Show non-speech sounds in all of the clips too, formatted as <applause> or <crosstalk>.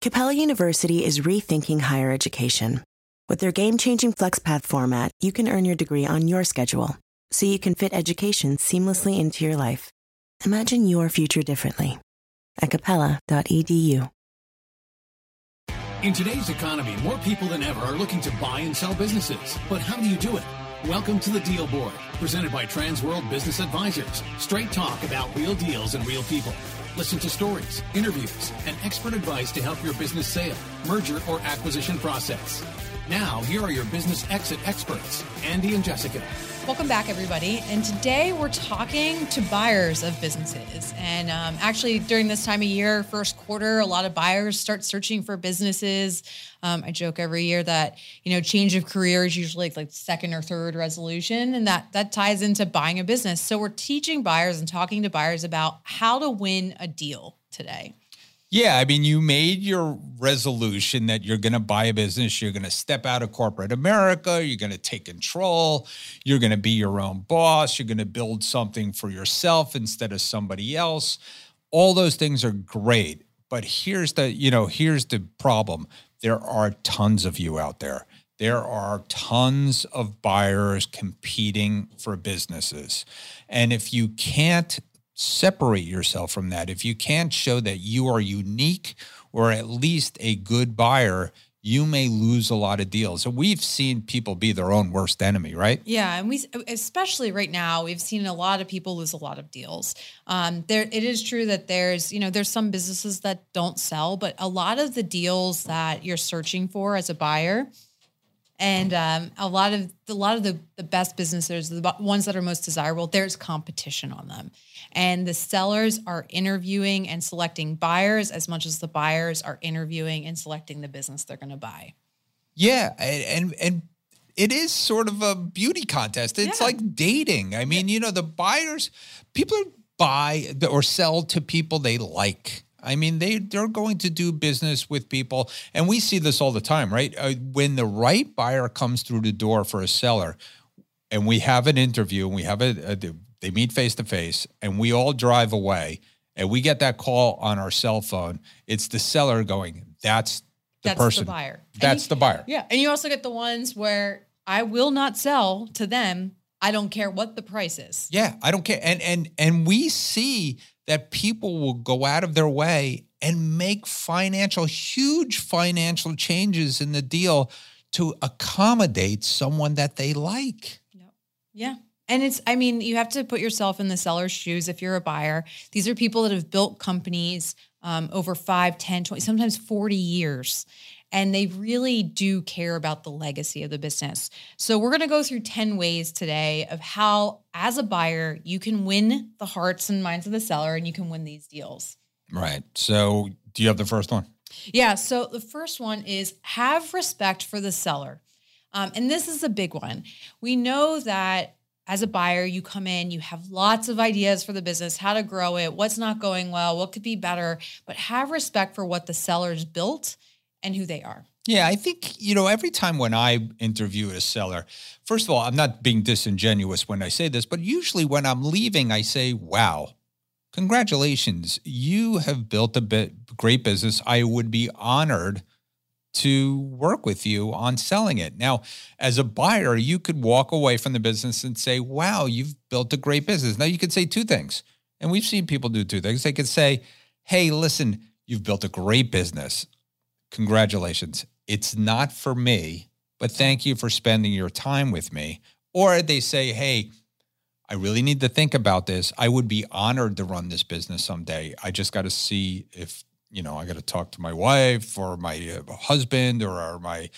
Capella University is rethinking higher education. With their game changing FlexPath format, you can earn your degree on your schedule so you can fit education seamlessly into your life. Imagine your future differently at capella.edu. In today's economy, more people than ever are looking to buy and sell businesses. But how do you do it? Welcome to the Deal Board, presented by Transworld Business Advisors. Straight talk about real deals and real people. Listen to stories, interviews, and expert advice to help your business sale, merger, or acquisition process. Now, here are your business exit experts, Andy and Jessica. Welcome back, everybody. And today we're talking to buyers of businesses. And um, actually, during this time of year, first quarter, a lot of buyers start searching for businesses. Um, I joke every year that you know change of career is usually like second or third resolution, and that that ties into buying a business. So we're teaching buyers and talking to buyers about how to win a deal today. Yeah, I mean, you made your resolution that you're going to buy a business, you're going to step out of corporate America, you're going to take control, you're going to be your own boss, you're going to build something for yourself instead of somebody else. All those things are great, but here's the, you know, here's the problem. There are tons of you out there. There are tons of buyers competing for businesses. And if you can't separate yourself from that. If you can't show that you are unique or at least a good buyer, you may lose a lot of deals. So we've seen people be their own worst enemy, right? Yeah, and we especially right now we've seen a lot of people lose a lot of deals. Um, there, it is true that there's you know there's some businesses that don't sell, but a lot of the deals that you're searching for as a buyer and um, a lot of a lot of the, the best businesses the ones that are most desirable there's competition on them. And the sellers are interviewing and selecting buyers as much as the buyers are interviewing and selecting the business they're going to buy. Yeah and and it is sort of a beauty contest. It's yeah. like dating. I mean yeah. you know the buyers people buy or sell to people they like I mean, they they're going to do business with people, and we see this all the time, right? Uh, when the right buyer comes through the door for a seller, and we have an interview, and we have a, a they meet face to face, and we all drive away, and we get that call on our cell phone. It's the seller going, "That's the That's person, the buyer. That's you, the buyer." Yeah, and you also get the ones where I will not sell to them. I don't care what the price is. Yeah, I don't care, and and and we see that people will go out of their way and make financial, huge financial changes in the deal to accommodate someone that they like. Yeah. And it's, I mean, you have to put yourself in the seller's shoes if you're a buyer. These are people that have built companies um, over 5, 10, 20, sometimes 40 years and they really do care about the legacy of the business. So, we're going to go through 10 ways today of how, as a buyer, you can win the hearts and minds of the seller and you can win these deals. Right. So, do you have the first one? Yeah. So, the first one is have respect for the seller. Um, and this is a big one. We know that as a buyer, you come in, you have lots of ideas for the business, how to grow it, what's not going well, what could be better, but have respect for what the seller's built and who they are. Yeah, I think, you know, every time when I interview a seller, first of all, I'm not being disingenuous when I say this, but usually when I'm leaving, I say, wow, congratulations. You have built a bit, great business. I would be honored to work with you on selling it. Now, as a buyer, you could walk away from the business and say, wow, you've built a great business. Now, you could say two things. And we've seen people do two things. They could say, hey, listen, you've built a great business congratulations. It's not for me, but thank you for spending your time with me. Or they say, hey, I really need to think about this. I would be honored to run this business someday. I just got to see if, you know, I got to talk to my wife or my uh, husband or, my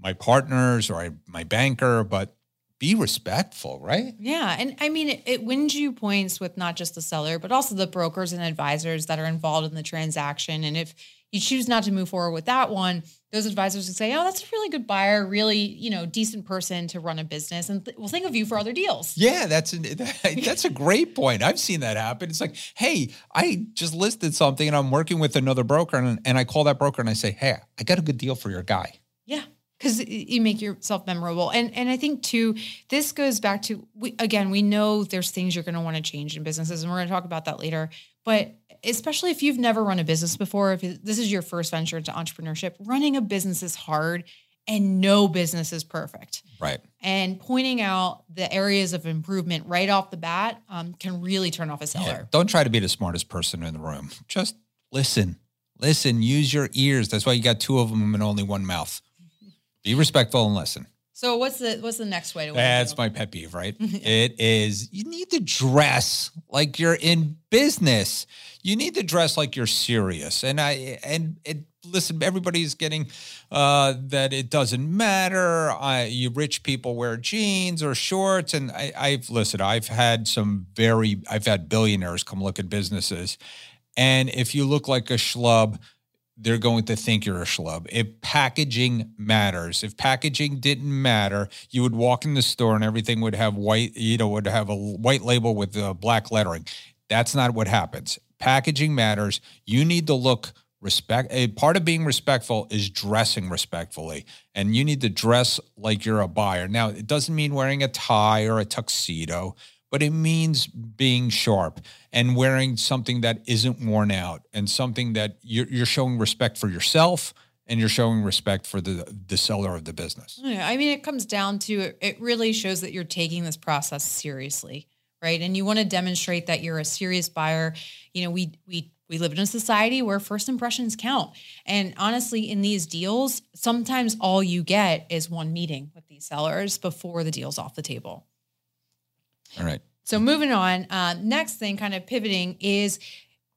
my partners or my banker, but be respectful, right? Yeah. And I mean, it, it, wins you points with not just the seller, but also the brokers and advisors that are involved in the transaction. And if you choose not to move forward with that one, those advisors would say, "Oh, that's a really good buyer, really, you know, decent person to run a business, and th- we'll think of you for other deals." Yeah, that's a, <laughs> that's a great point. I've seen that happen. It's like, hey, I just listed something, and I'm working with another broker, and, and I call that broker and I say, "Hey, I got a good deal for your guy." Yeah, because you make yourself memorable, and and I think too, this goes back to we, again, we know there's things you're going to want to change in businesses, and we're going to talk about that later. But especially if you've never run a business before, if this is your first venture into entrepreneurship, running a business is hard and no business is perfect. Right. And pointing out the areas of improvement right off the bat um, can really turn off a seller. Yeah. Don't try to be the smartest person in the room. Just listen. Listen, use your ears. That's why you got two of them and only one mouth. Be respectful and listen. So what's the what's the next way to? Win? That's my pet peeve, right? <laughs> it is you need to dress like you're in business. You need to dress like you're serious. And I and it listen, everybody's getting uh, that it doesn't matter. I, you rich people wear jeans or shorts, and I, I've listen. I've had some very I've had billionaires come look at businesses, and if you look like a schlub they're going to think you're a schlub. If packaging matters, if packaging didn't matter, you would walk in the store and everything would have white, you know, would have a white label with black lettering. That's not what happens. Packaging matters. You need to look respect. A part of being respectful is dressing respectfully, and you need to dress like you're a buyer. Now, it doesn't mean wearing a tie or a tuxedo but it means being sharp and wearing something that isn't worn out and something that you're, you're showing respect for yourself and you're showing respect for the the seller of the business. I mean, it comes down to it really shows that you're taking this process seriously, right? And you want to demonstrate that you're a serious buyer. You know, we we we live in a society where first impressions count. And honestly, in these deals, sometimes all you get is one meeting with these sellers before the deal's off the table. All right. So moving on, uh, next thing, kind of pivoting, is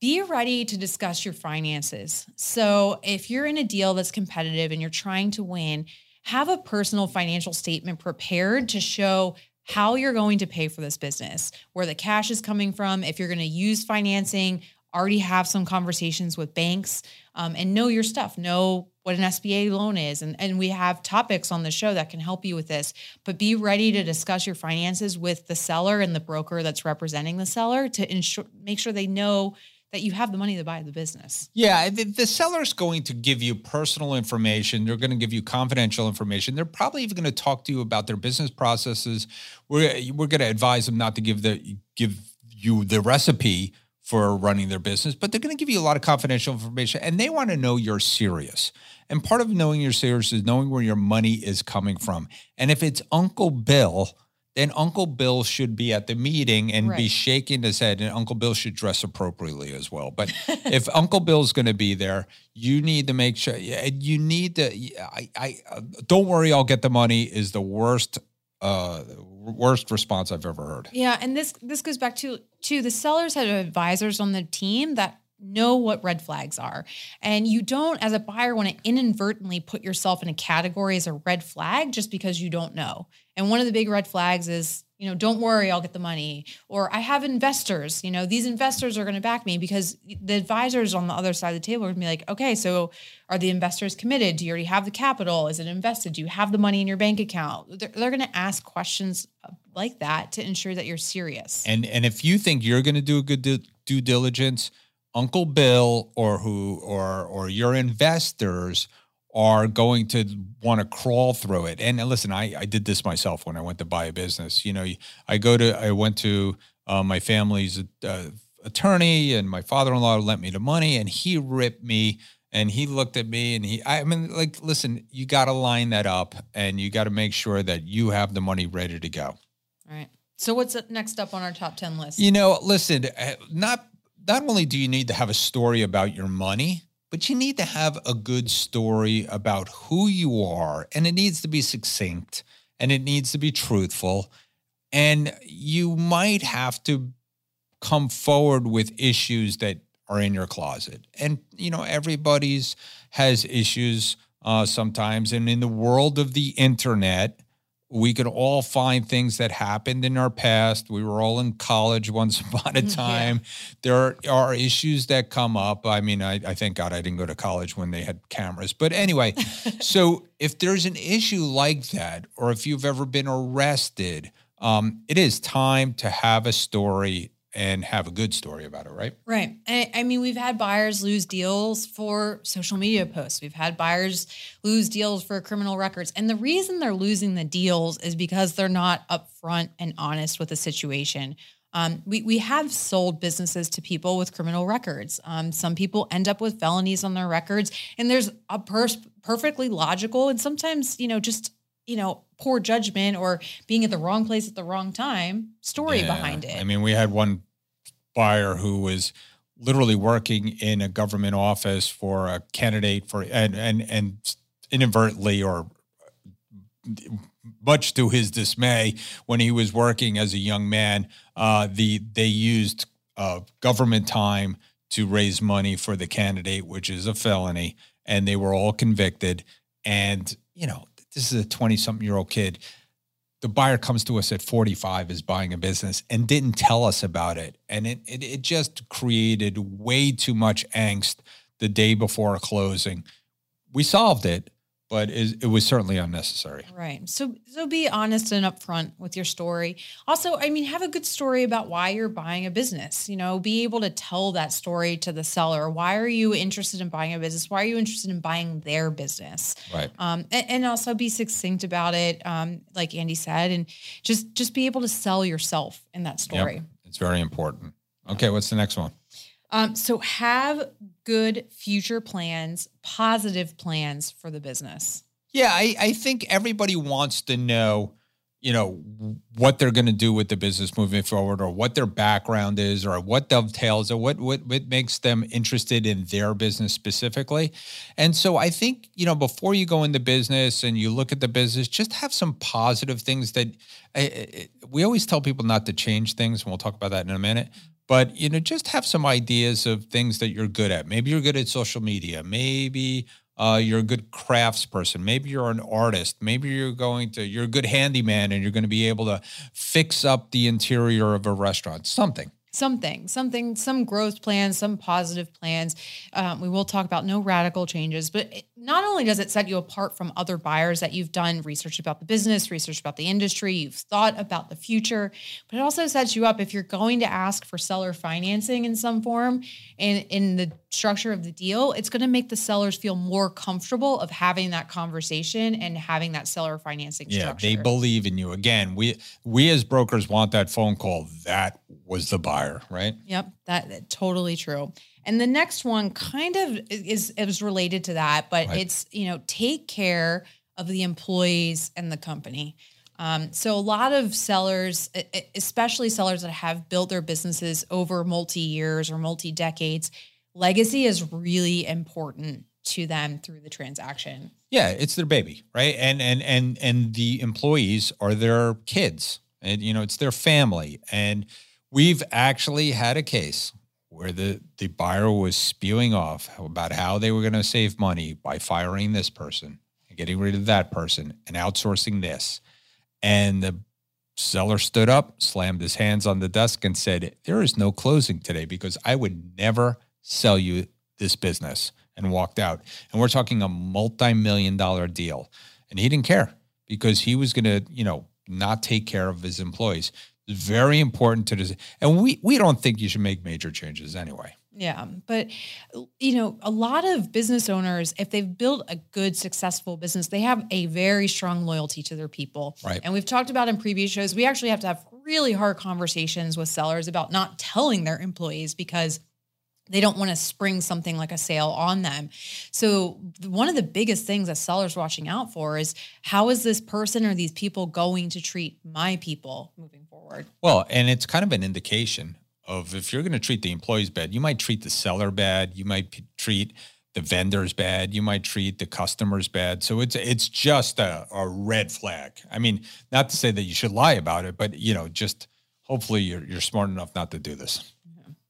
be ready to discuss your finances. So if you're in a deal that's competitive and you're trying to win, have a personal financial statement prepared to show how you're going to pay for this business, where the cash is coming from, if you're going to use financing, already have some conversations with banks um, and know your stuff, know what an SBA loan is. And, and we have topics on the show that can help you with this. But be ready to discuss your finances with the seller and the broker that's representing the seller to ensure make sure they know that you have the money to buy the business. Yeah, the, the seller's going to give you personal information. They're going to give you confidential information. They're probably even going to talk to you about their business processes. We're we're going to advise them not to give the give you the recipe for running their business, but they're going to give you a lot of confidential information and they want to know you're serious. And part of knowing you're serious is knowing where your money is coming from. And if it's Uncle Bill, then Uncle Bill should be at the meeting and right. be shaking his head, and Uncle Bill should dress appropriately as well. But <laughs> if Uncle Bill's going to be there, you need to make sure. You need to. I, I uh, don't worry. I'll get the money. Is the worst uh, worst response I've ever heard. Yeah, and this this goes back to to the sellers had advisors on the team that know what red flags are. And you don't as a buyer want to inadvertently put yourself in a category as a red flag just because you don't know. And one of the big red flags is you know, don't worry, I'll get the money. Or I have investors, you know, these investors are going to back me because the advisors on the other side of the table are going to be like, okay, so are the investors committed? Do you already have the capital? Is it invested? Do you have the money in your bank account? They're, they're going to ask questions like that to ensure that you're serious. And and if you think you're going to do a good due, due diligence, Uncle Bill or who or or your investors are going to want to crawl through it. And listen, I, I did this myself when I went to buy a business. You know, I go to, I went to uh, my family's uh, attorney and my father-in-law lent me the money and he ripped me and he looked at me and he, I mean, like, listen, you got to line that up and you got to make sure that you have the money ready to go. All right. So what's next up on our top 10 list? You know, listen, uh, not, not only do you need to have a story about your money, but you need to have a good story about who you are, and it needs to be succinct and it needs to be truthful. And you might have to come forward with issues that are in your closet. And, you know, everybody's has issues uh, sometimes. And in the world of the internet, we could all find things that happened in our past. We were all in college once <laughs> upon a <laughs> time. Yeah. There are issues that come up. I mean, I, I thank God I didn't go to college when they had cameras. But anyway, <laughs> so if there's an issue like that, or if you've ever been arrested, um, it is time to have a story and have a good story about it, right? Right. I mean, we've had buyers lose deals for social media posts. We've had buyers lose deals for criminal records. And the reason they're losing the deals is because they're not upfront and honest with the situation. Um, we, we have sold businesses to people with criminal records. Um, some people end up with felonies on their records, and there's a pers- perfectly logical and sometimes, you know, just, you know, poor judgment or being at the wrong place at the wrong time story Yeah. behind it. I mean, we had one buyer who was literally working in a government office for a candidate for and and and inadvertently or much to his dismay when he was working as a young man uh, the they used uh, government time to raise money for the candidate which is a felony and they were all convicted and you know this is a 20 something year old kid. The buyer comes to us at 45 is buying a business and didn't tell us about it. And it, it, it just created way too much angst the day before closing. We solved it but it, it was certainly unnecessary Right. So so be honest and upfront with your story. Also, I mean, have a good story about why you're buying a business. You know, be able to tell that story to the seller. Why are you interested in buying a business? Why are you interested in buying their business? right Um, and, and also be succinct about it, um, like Andy said, and just just be able to sell yourself in that story. Yep. it's very important okay what's the next one Um, so have good future plans, positive plans for the business. Yeah, I, I think everybody wants to know, you know, what they're going to do with the business moving forward, or what their background is, or what dovetails, or what what what makes them interested in their business specifically. And so I think you know before you go into business and you look at the business, just have some positive things that I, I- we always tell people not to change things, and we'll talk about that in a minute. But you know, just have some ideas of things that you're good at. Maybe you're good at social media. Maybe uh, you're a good crafts person. Maybe you're an artist. Maybe you're going to you're a good handyman and you're going to be able to fix up the interior of a restaurant. Something. Something, something, some growth plans, some positive plans. Um, we will talk about no radical changes, but it, not only does it set you apart from other buyers that you've done research about the business, research about the industry, you've thought about the future, but it also sets you up if you're going to ask for seller financing in some form and in the structure of the deal, it's going to make the sellers feel more comfortable of having that conversation and having that seller financing Yeah, structure. they believe in you. Again, we we as brokers want that phone call. That was the buyer, right? Yep, that, that- totally true. And the next one kind of is is related to that, but Right. it's you know take care of the employees and the company. Um, so a lot of sellers, especially sellers that have built their businesses over multi years or multi decades, legacy is really important to them through the transaction. Yeah, it's their baby, right? And and and and the employees are their kids, and you know it's their family. And we've actually had a case where the the buyer was spewing off about how they were going to save money by firing this person and getting rid of that person and outsourcing this. And the seller stood up, slammed his hands on the desk, and said, "There is no closing today because I would never sell you this business." And walked out. And we're talking a multi-million dollar deal. And he didn't care because he was going to, you know, not take care of his employees. Very important to this. And we we don't think you should make major changes anyway. Yeah, but you know, a lot of business owners, if they've built a good, successful business, they have a very strong loyalty to their people. Right. And we've talked about in previous shows, we actually have to have really hard conversations with sellers about not telling their employees because they don't want to spring something like a sale on them. So one of the biggest things that sellers watching out for is how is this person or these people going to treat my people moving forward? Well, and it's kind of an indication of if you're going to treat the employees bad, you might treat the seller bad, you might p- treat the vendors bad, you might treat the customers bad. So it's it's just a, a red flag. I mean, not to say that you should lie about it, but you know, just hopefully you're you're smart enough not to do this.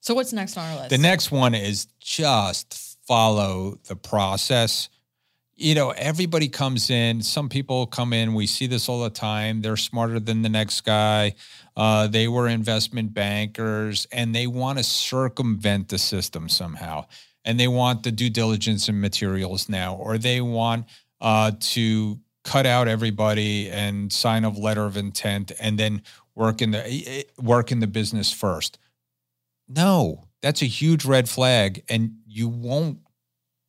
So what's next on our list? The next one is just follow the process. You know, everybody comes in. Some people come in. We see this all the time. They're smarter than the next guy. Uh, they were investment bankers and they want to circumvent the system somehow. And they want the due diligence and materials now, or they want uh, to cut out everybody and sign a letter of intent and then work in the work in the business first. No, that's a huge red flag, and you won't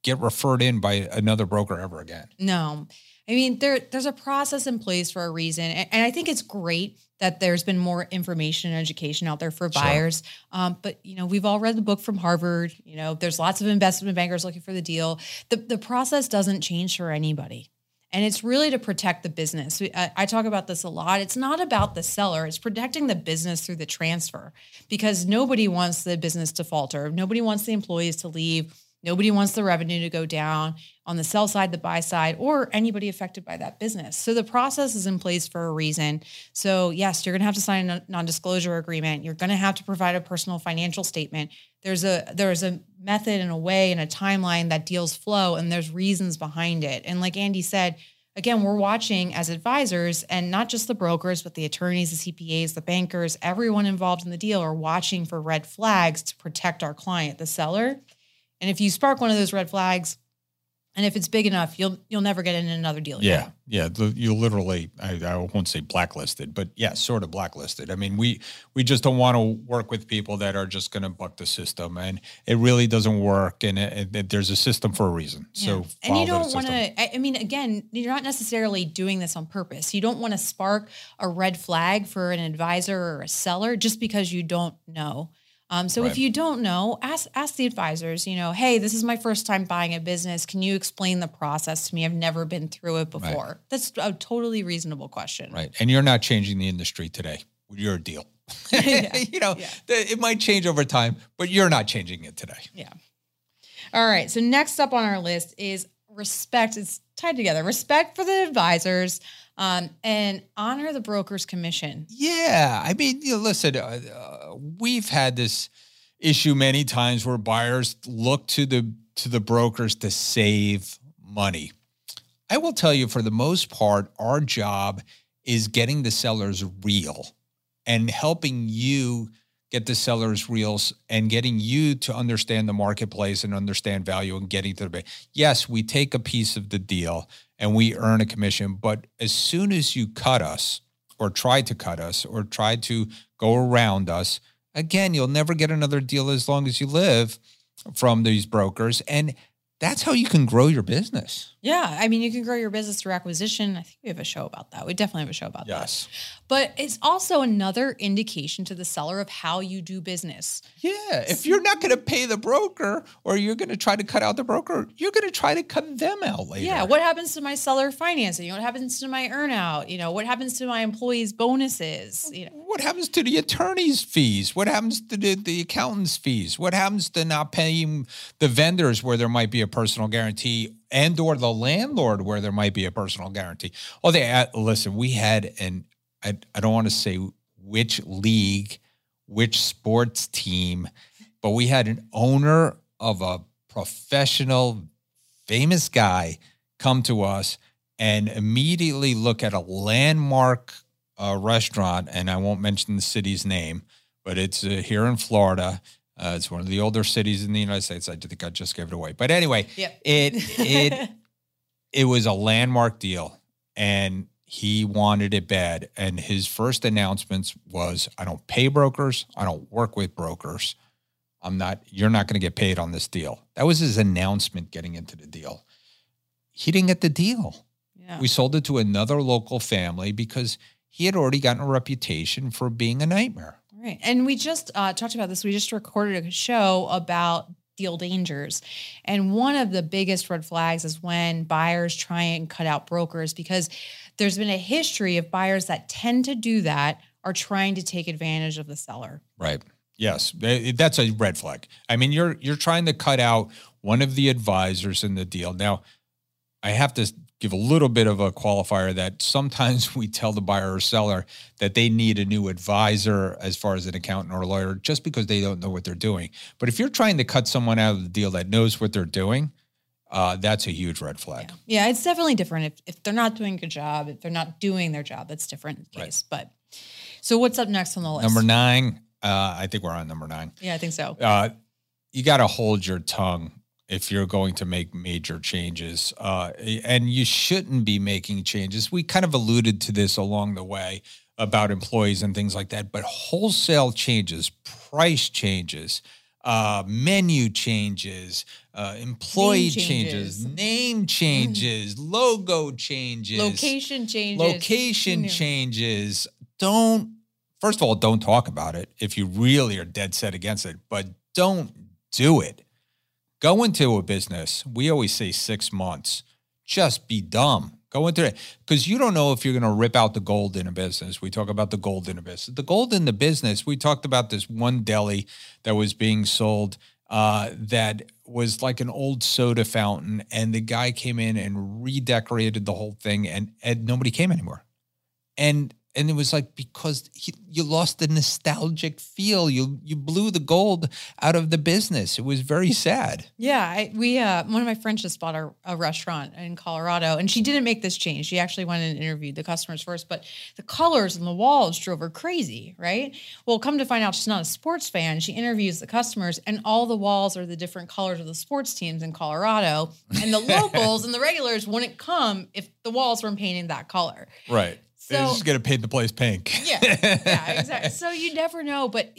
get referred in by another broker ever again. No. I mean, there there's a process in place for a reason, and, and I think it's great that there's been more information and education out there for Sure. buyers. Um, but you know, we've all read the book from Harvard. You know, there's lots of investment bankers looking for the deal. The the process doesn't change for anybody. And it's really to protect the business. We- I, I talk about this a lot. It's not about the seller, it's protecting the business through the transfer because nobody wants the business to falter. Nobody wants the employees to leave. Nobody wants the revenue to go down on the sell side, the buy side, or anybody affected by that business. So the process is in place for a reason. So, yes, you're going to have to sign a non disclosure agreement. You're going to have to provide a personal financial statement. There's a there's a method and a way and a timeline that deals flow and there's reasons behind it. And like Andy said, again, we're watching as advisors and not just the brokers, but the attorneys, the CPAs, the bankers, everyone involved in the deal are watching for red flags to protect our client, the seller. And if you spark one of those red flags, and if it's big enough, you'll you'll never get in another deal. Yeah, yeah. The, you literally, I, I won't say blacklisted, but yeah, sort of blacklisted. I mean, we we just don't want to work with people that are just going to buck the system, and it really doesn't work. And it, it- there's a system for a reason. So, Yeah. and you don't want to. I I mean, again, you're not necessarily doing this on purpose. You don't want to spark a red flag for an advisor or a seller just because you don't know. Um, so Right. if you don't know, ask ask the advisors. You know, hey, this is my first time buying a business. Can you explain the process to me? I've never been through it before. That's a totally reasonable question. Right. And you're not changing the industry today You're a deal. <laughs> Yeah. <laughs> you know, Yeah. the- it might change over time, but you're not changing it today. Yeah. All right. So next up on our list is respect. It's tied together. Respect for the advisors um, and honor the broker's commission. Yeah, I mean, you know, listen, uh, uh, we've had this issue many times where buyers look to the to the brokers to save money. I will tell you, for the most part, our job is getting the sellers real and helping you get the sellers reels and getting you to understand the marketplace and understand value and getting to the. Yes, we take a piece of the deal and we earn a commission, but as soon as you cut us or try to cut us or try to go around us, again, you'll never get another deal as long as you live from these brokers. And that's how you can grow your business. Yeah. I mean, you can grow your business through acquisition. I think we have a show about that. We definitely have a show about that. Yes. But it's also another indication to the seller of how you do business. Yeah. If you're not going to pay the broker or you're going to try to cut out the broker, you're going to try to cut them out later. Yeah. What happens to my seller financing? What happens to my earnout? You know, what happens to my employees' bonuses? You know, What happens to the attorney's fees? What happens to the, the accountant's fees? What happens to not paying the vendors where there might be a personal guarantee and or the landlord where there might be a personal guarantee? Oh, they uh, listen, we had an I, I don't want to say which league, which sports team, but we had an owner of a professional famous guy come to us and immediately look at a landmark uh, restaurant, and I won't mention the city's name, but it's uh, here in Florida. Uh, it's one of the older cities in the United States. I think I just gave it away, but anyway, Yep. it it <laughs> it was a landmark deal, and he wanted it bad. And his first announcements was, "I don't pay brokers. I don't work with brokers. I'm not. You're not going to get paid on this deal." That was his announcement getting into the deal. He didn't get the deal. yeah. We sold it to another local family because he had already gotten a reputation for being a nightmare. Right. And we just uh, talked about this. We just recorded a show about deal dangers. And one of the biggest red flags is when buyers try and cut out brokers because there's been a history of buyers that tend to do that are trying to take advantage of the seller. Right. Yes, that's a red flag. I mean, you're you're trying to cut out one of the advisors in the deal. Now, I have to give a little bit of a qualifier that sometimes <laughs> we tell the buyer or seller that they need a new advisor as far as an accountant or a lawyer just because they don't know what they're doing. But if you're trying to cut someone out of the deal that knows what they're doing, uh, that's a huge red flag. Yeah, it's definitely different. If, if they're not doing a good job, if they're not doing their job, that's different Right. case. But so what's up next on the list? Number nine, uh, I think we're on number nine. Yeah, I think so. uh, you got to hold your tongue if you're going to make major changes. Uh, and you shouldn't be making changes. We kind of alluded to this along the way about employees and things like that, but wholesale changes, price changes, uh, menu changes, uh, employee Name changes, changes. name changes, <laughs> logo changes, Location changes. location changes. Don't first of all, don't talk about it if you really are dead set against it, but don't do it. Go into a business. We always say six months. Just be dumb. Go into it because you don't know if you're going to rip out the gold in a business. We talk about the gold in a business. The gold in the business. We talked about this one deli that was being sold uh, that was like an old soda fountain, and the guy came in and redecorated the whole thing, and, and nobody came anymore. And and it was like because he, you lost the nostalgic feel. You you blew the gold out of the business. It was very sad. Yeah, I, we uh, one of my friends just bought a, a restaurant in Colorado, and she didn't make this change. She actually went and interviewed the customers first, but the colors on the walls drove her crazy, right? Well, come to find out, she's not a sports fan. She interviews the customers, and all the walls are the different colors of the sports teams in Colorado, and the <laughs> locals and the regulars wouldn't come if the walls weren't painted that color. Right. They're just gonna paint the place pink. Yeah, yeah, exactly. So you never know, but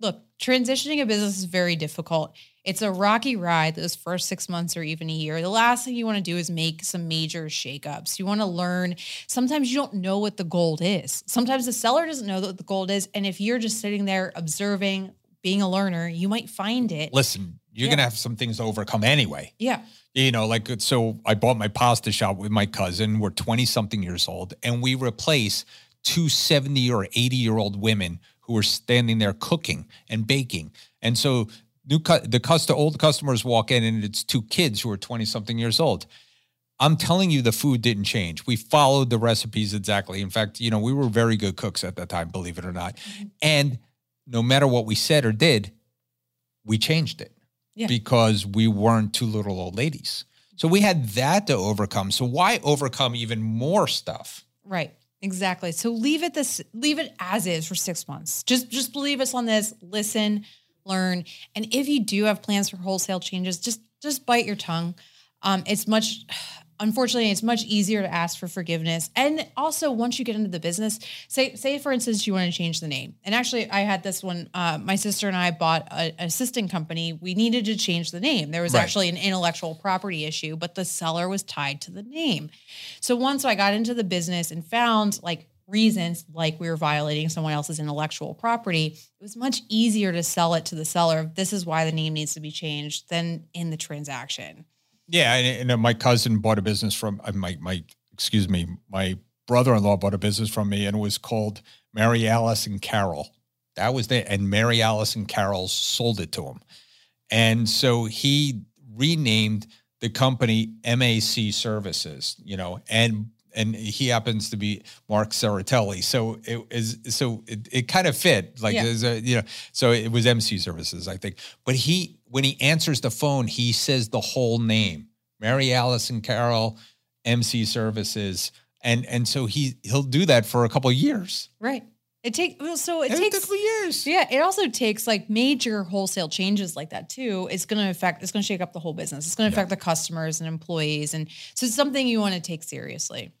look, transitioning a business is very difficult. It's a rocky ride those first six months or even a year. The last thing you want to do is make some major shakeups. You want to learn. Sometimes you don't know what the gold is. Sometimes the seller doesn't know what the gold is. And if you're just sitting there observing, being a learner, you might find it. Listen, you're Yeah. gonna have some things to overcome anyway. Yeah. You know, like so I bought my pasta shop with my cousin. We're 20 something years old, and we replace two 70 or 80 year old women who were standing there cooking and baking. And so new cu- the cust- old customers walk in and it's two kids who are 20 something years old. I'm telling you, the food didn't change. We followed the recipes exactly. In fact, you know, we were very good cooks at that time, believe it or not. Mm-hmm. And no matter what we said or did, we changed it Yeah. because we weren't two little old ladies. So we had that to overcome. So why overcome even more stuff? Right. Exactly. So leave it this leave it as is for 6 months. Just just believe us on this, listen, learn, and if you do have plans for wholesale changes, just just bite your tongue. Um it's much unfortunately it's much easier to ask for forgiveness. And also once you get into the business, say say for instance you want to change the name. And actually I had this one uh, my sister and I bought a, an assistant company. We needed to change the name. There was Right. actually an intellectual property issue, but the seller was tied to the name. So once I got into the business and found like reasons like we were violating someone else's intellectual property, it was much easier to sell it to the seller. This is why the name needs to be changed than in the transaction. Yeah, and, and uh, my cousin bought a business from uh, my my excuse me, my brother-in-law bought a business from me, and it was called Mary Alice and Carol. That was the and Mary Alice and Carol sold it to him, and so he renamed the company MAC Services. You know, and and he happens to be Mark Saratelli. so it is so it, it kind of fit like Yeah. a you know so it was MC Services I think, but he when he answers the phone he says the whole name Mary Alice and Carol MC Services and and so he he'll do that for a couple of years. Right. It takes well, so it Every takes couple years. Yeah, it also takes like major wholesale changes like that too. It's going to affect. It's going to shake up the whole business. It's going to affect the customers and employees, and so it's something you want to take seriously.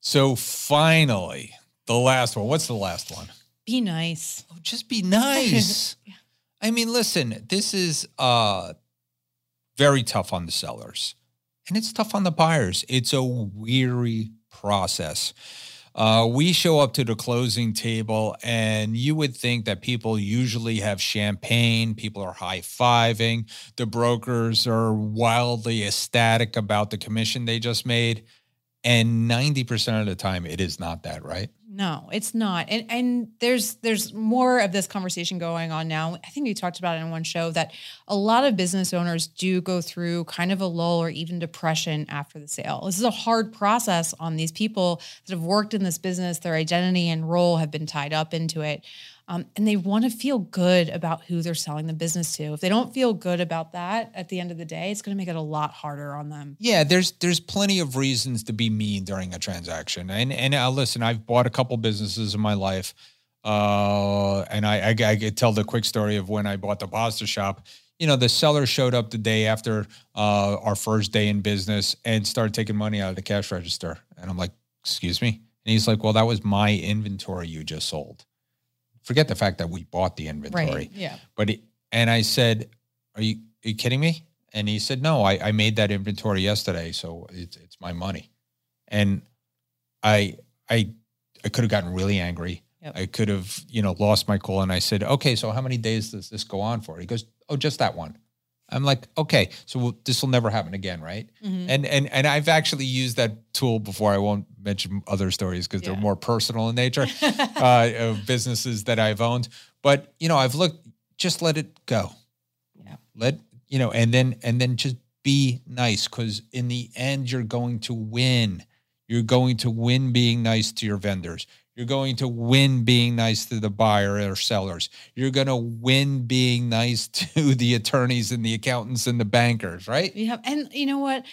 So finally, the last one. What's the last one? Be nice. Oh, just be nice. <laughs> I mean, listen, this is uh very tough on the sellers and it's tough on the buyers. It's a weary process. Uh, we show up to the closing table, and you would think that people usually have champagne, people are high fiving, the brokers are wildly ecstatic about the commission they just made. And 90% of the time, it is not that, right? No, it's not. And and there's there's more of this conversation going on now. I think we talked about it in one show that a lot of business owners do go through kind of a lull or even depression after the sale. This is a hard process on these people that have worked in this business. Their identity and role have been tied up into it. Um, and they want to feel good about who they're selling the business to. If they don't feel good about that at the end of the day, it's going to make it a lot harder on them. Yeah, there's there's plenty of reasons to be mean during a transaction, and and uh, listen, I've bought a couple businesses in my life, uh, and I, I I could tell the quick story of when I bought the pasta shop. You know, the seller showed up the day after uh, our first day in business and started taking money out of the cash register, and I'm like, "Excuse me," and he's like, "Well, that was my inventory you just sold." Forget the fact that we bought the inventory Yeah. but And I said, "Are you are you kidding me?" And he said, "No, I, I made that inventory yesterday, so it's it's my money." And I I I could have gotten really angry. Yep. I could have you know lost my cool. And I said, "Okay, so how many days does this go on for?" He goes, "Oh, just that one." I'm like, "Okay, so we'll, this will never happen again, right?" Mhm. And and and I've actually used that tool before. I won't mention other stories because Yeah. they're more personal in nature. <laughs> uh, of businesses that I've owned, but you know, I've looked. Just let it go. Yeah. Let you know, and then and then just be nice because in the end, you're going to win. You're going to win being nice to your vendors. You're going to win being nice to the buyer or sellers. You're going to win being nice <laughs> to the attorneys and the accountants and the bankers, right? Yeah. And you know what?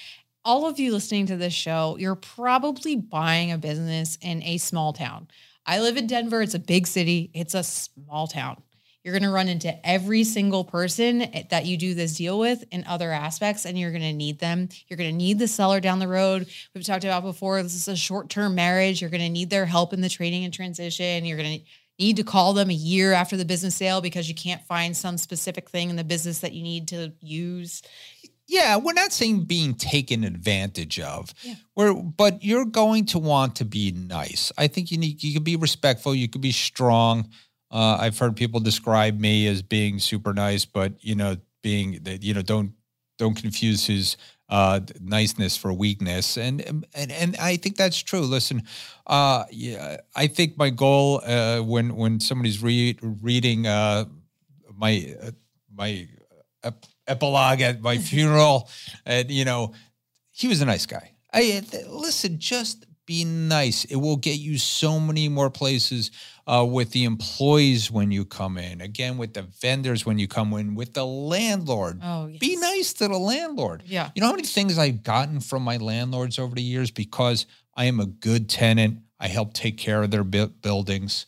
All of you listening to this show, you're probably buying a business in a small town. I live in Denver. It's a big city, it's a small town. You're going to run into every single person eh, that you do this deal with in other aspects, and you're going to need them. You're going to need the seller down the road. We've talked about before, this is a short term marriage. You're going to need their help in the training and transition. You're going to need to call them a year after the business sale because you can't find some specific thing in the business that you need to use. Yeah, we're not saying being taken advantage of. Yeah. We're, but you're going to want to be nice. I think you need you can be respectful, you could be strong. Uh, I've heard people describe me as being super nice, but you know, being that you know, don't don't confuse his uh, niceness for weakness, and and and I think that's true. Listen, uh, yeah, I think my goal uh, when when somebody's read, reading uh, my uh, my ep- epilogue at my <laughs> funeral, and you know, he was a nice guy. I th- listen, just be nice. It will get you so many more places uh, with the employees when you come in. Again, with the vendors when you come in. With the landlord, Oh, yes. be nice to the landlord. Yeah. You know how many things I've gotten from my landlords over the years because I am a good tenant. I help take care of their bu- buildings.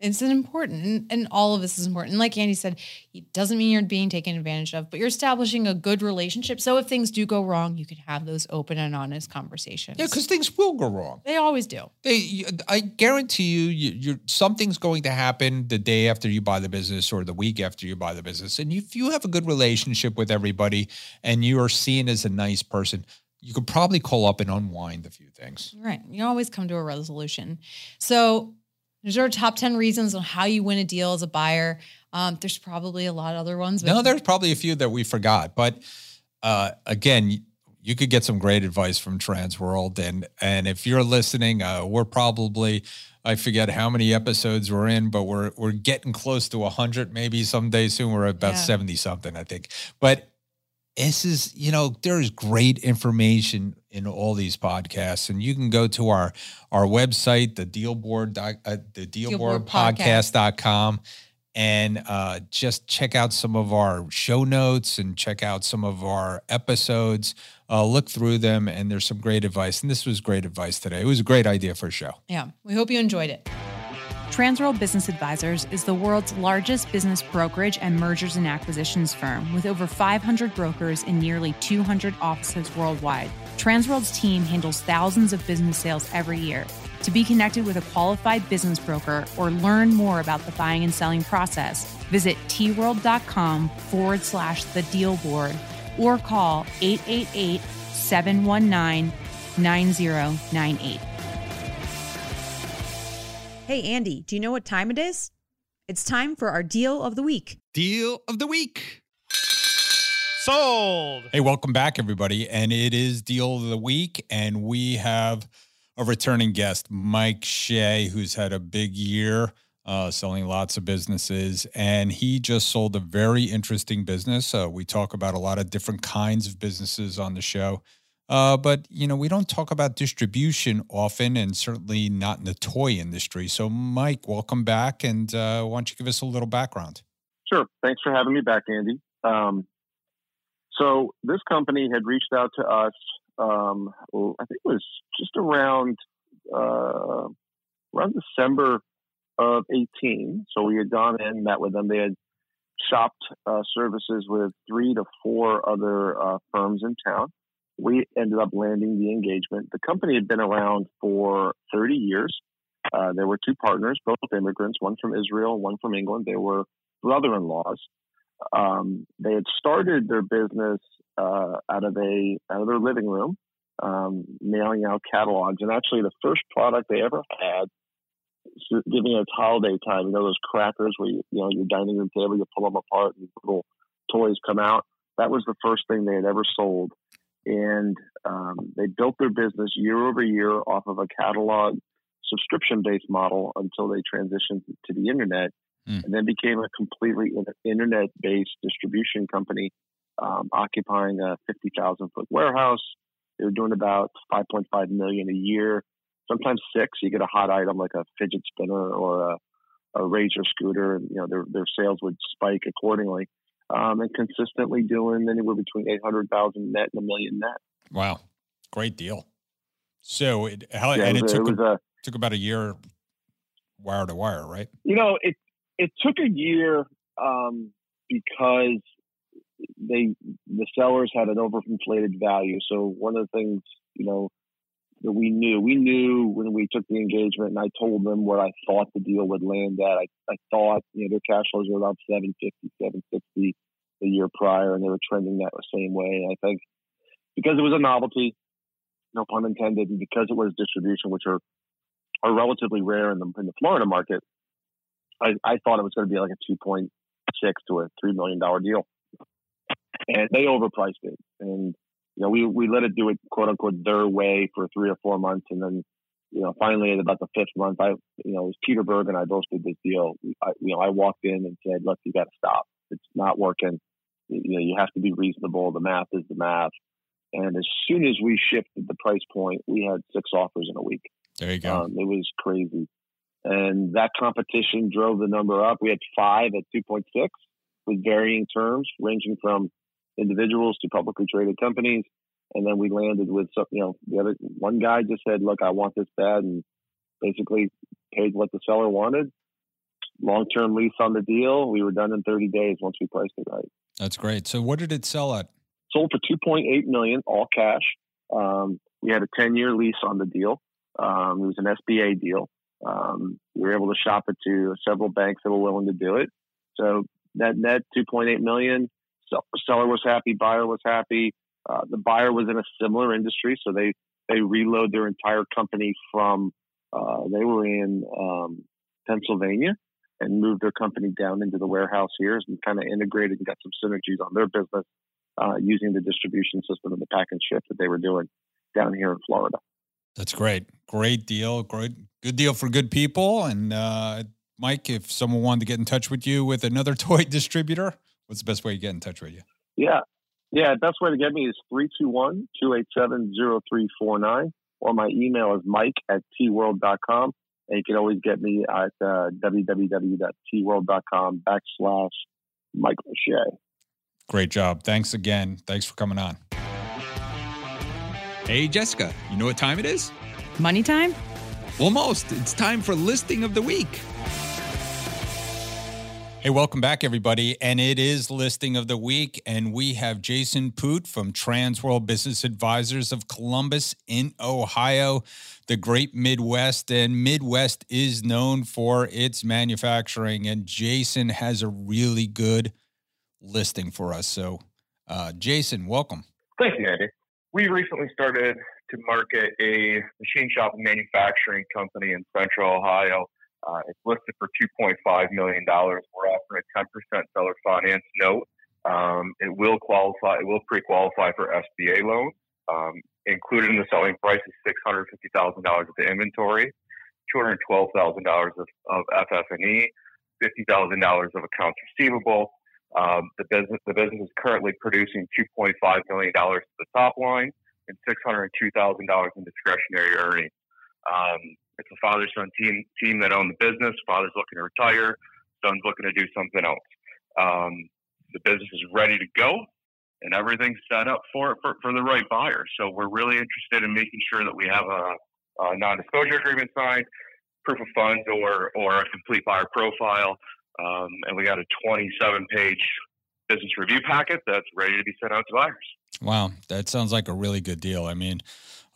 It's an important, and, and all of this is important. And like Andy said, it doesn't mean you're being taken advantage of, but you're establishing a good relationship. So if things do go wrong, you can have those open and honest conversations. Yeah, because things will go wrong. they always do. They, I guarantee you, you, you're something's going to happen the day after you buy the business or the week after you buy the business. And if you have a good relationship with everybody and you are seen as a nice person, you could probably call up and unwind a few things. Right. You always come to a resolution. So these are our top 10 reasons on how you win a deal as a buyer. Um, there's probably a lot of other ones. but- No, there's probably a few that we forgot, but uh, again, you- could get some great advice from Transworld, and and if you're listening, uh, we're probably I forget how many episodes we're in, but we're we're getting close to hundred, maybe someday soon. We're about Yeah. seventy something, I think. But this is you know there is great information in all these podcasts, and you can go to our our website, the dealboard, doc- uh, the Dealboard dealboardpodcast.com and uh, just check out some of our show notes and check out some of our episodes. Uh, look through them, and there's some great advice. And this was great advice today. It was a great idea for a show. Yeah. We hope you enjoyed it. Transworld Business Advisors is the world's largest business brokerage and mergers and acquisitions firm with over 500 brokers in nearly 200 offices worldwide. Transworld's team handles thousands of business sales every year. To be connected with a qualified business broker or learn more about the buying and selling process, visit tworld.com forward slash the deal board or call 888 719 9098. Hey, Andy, do you know what time it is? It's time for our deal of the week. Deal of the week. Sold. Hey, welcome back, everybody. And it is Deal of the Week. And we have a returning guest, Mike Shea, who's had a big year uh, selling lots of businesses. And he just sold a very interesting business. Uh, we talk about a lot of different kinds of businesses on the show. Uh, but, you know, we don't talk about distribution often and certainly not in the toy industry. So, Mike, welcome back. And uh, why don't you give us a little background? Sure. Thanks for having me back, Andy. Um, so this company had reached out to us. Um, I think it was just around uh, around December of 18. So we had gone in, met with them. They had shopped uh, services with three to four other uh, firms in town. We ended up landing the engagement. The company had been around for 30 years. Uh, there were two partners, both immigrants, one from Israel, one from England. They were brother-in-laws. um, they had started their business uh, out of a out of their living room, um, mailing out catalogs. And actually, the first product they ever had, giving us holiday time. You know those crackers where you, you know your dining room table, you pull them apart and little toys come out. That was the first thing they had ever sold, and um, they built their business year over year off of a catalog subscription based model until they transitioned to the internet mm. and then became a completely internet based distribution company, um, occupying a 50,000 foot warehouse. They were doing about 5.5 million a year, sometimes six. You get a hot item like a fidget spinner or a, a razor scooter, and you know their their sales would spike accordingly. Um, and consistently doing anywhere between 800,000 net and a million net. Wow. Great deal. So it, how, yeah, and it, it took, a, a, took about a year wire to wire, right? You know, it, it took a year um, because they the sellers had an overinflated value. So one of the things you know that we knew we knew when we took the engagement, and I told them what I thought the deal would land at. I, I thought you know their cash flows were about 750, 760 the year prior, and they were trending that same way. And I think because it was a novelty, no pun intended, and because it was distribution, which are are relatively rare in the in the Florida market, I, I thought it was going to be like a 2.6 to a $3 million deal. And they overpriced it. And, you know, we, we let it do it, quote unquote, their way for three or four months. And then, you know, finally at about the fifth month, I, you know, it was Peter Berg and I both did this deal. I, you know, I walked in and said, look, you got to stop. It's not working. You, know, you have to be reasonable. The math is the math. And as soon as we shifted the price point, we had six offers in a week. There you go. Um, it was crazy. And that competition drove the number up. We had five at 2.6 with varying terms, ranging from individuals to publicly traded companies. And then we landed with some, you know, the other one guy just said, look, I want this bad and basically paid what the seller wanted. Long term lease on the deal. We were done in 30 days once we priced it right. That's great. So what did it sell at? Sold for 2.8 million, all cash. Um, we had a 10 year lease on the deal. Um, it was an SBA deal. Um, we were able to shop it to several banks that were willing to do it. So that net 2.8 million. So seller was happy, buyer was happy. Uh, the buyer was in a similar industry, so they they reload their entire company from uh, they were in um, Pennsylvania and moved their company down into the warehouse here and kind of integrated and got some synergies on their business uh, using the distribution system and the pack and ship that they were doing down here in Florida. That's great. Great deal. Great, good deal for good people. And uh, Mike, if someone wanted to get in touch with you with another <laughs> toy distributor, what's the best way to get in touch with you? Yeah. Yeah. Best way to get me is 321 287 0349, or my email is mike at tworld.com. And you can always get me at uh, www.tworld.com backslash Mike Lachey. Great job. Thanks again. Thanks for coming on. Hey, Jessica, you know what time it is? Money time? Almost. It's time for listing of the week. Hey, welcome back, everybody. And it is listing of the week. And we have Jason Poot from Trans World Business Advisors of Columbus in Ohio, the great Midwest. And Midwest is known for its manufacturing. And Jason has a really good listing for us. So, uh, Jason, welcome. Thank you, Andy we recently started to market a machine shop manufacturing company in Central Ohio. Uh, it's listed for $2.5 million. We're offering a 10% seller finance note. Um, it will qualify, it will pre qualify for SBA loans. Um, included in the selling price is $650,000 of the inventory, $212,000 of, of FF&E, $50,000 of accounts receivable, um, the business the business is currently producing 2.5 million dollars to the top line and 602 thousand dollars in discretionary earnings. Um, it's a father son team team that own the business. Father's looking to retire. Son's looking to do something else. Um, the business is ready to go, and everything's set up for, for for the right buyer. So we're really interested in making sure that we have a, a non-disclosure agreement signed, proof of funds, or or a complete buyer profile um, and we got a 27 page business review packet that's ready to be sent out to buyers. Wow, that sounds like a really good deal. I mean,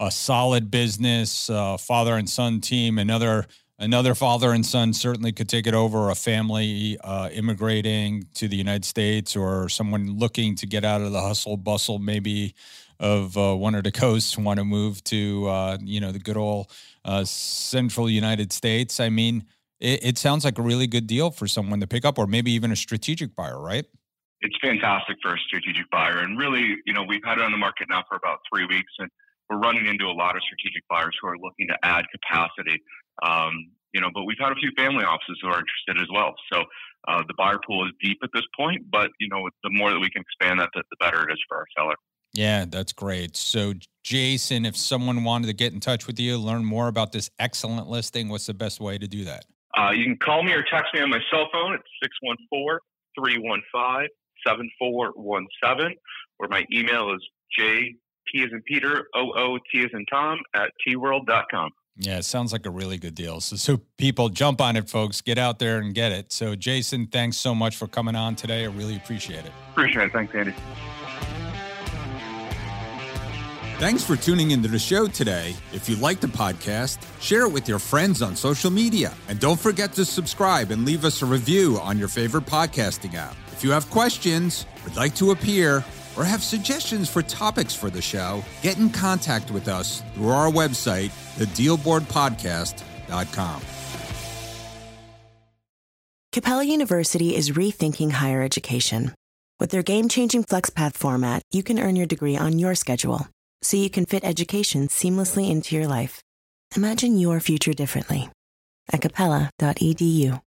a solid business, uh, father and son team, another another father and son certainly could take it over. A family uh, immigrating to the United States, or someone looking to get out of the hustle bustle, maybe of uh, one of the coasts, want to move to uh, you know the good old uh, central United States. I mean, it, it sounds like a really good deal for someone to pick up, or maybe even a strategic buyer, right? It's fantastic for a strategic buyer, and really, you know, we've had it on the market now for about three weeks, and we're running into a lot of strategic buyers who are looking to add capacity. Um, you know, but we've had a few family offices who are interested as well. So uh, the buyer pool is deep at this point, but you know, the more that we can expand that, the, the better it is for our seller. Yeah, that's great. So, Jason, if someone wanted to get in touch with you, learn more about this excellent listing, what's the best way to do that? Uh, you can call me or text me on my cell phone. at 614 315 7417, or my email is J P as in Peter, O O T is in Tom at tworld.com. Yeah, it sounds like a really good deal. So, so people jump on it, folks. Get out there and get it. So, Jason, thanks so much for coming on today. I really appreciate it. Appreciate it. Thanks, Andy. Thanks for tuning into the show today. If you like the podcast, share it with your friends on social media. And don't forget to subscribe and leave us a review on your favorite podcasting app. If you have questions, would like to appear, or have suggestions for topics for the show, get in contact with us through our website, thedealboardpodcast.com. Capella University is rethinking higher education. With their game changing FlexPath format, you can earn your degree on your schedule so you can fit education seamlessly into your life. Imagine your future differently at capella.edu.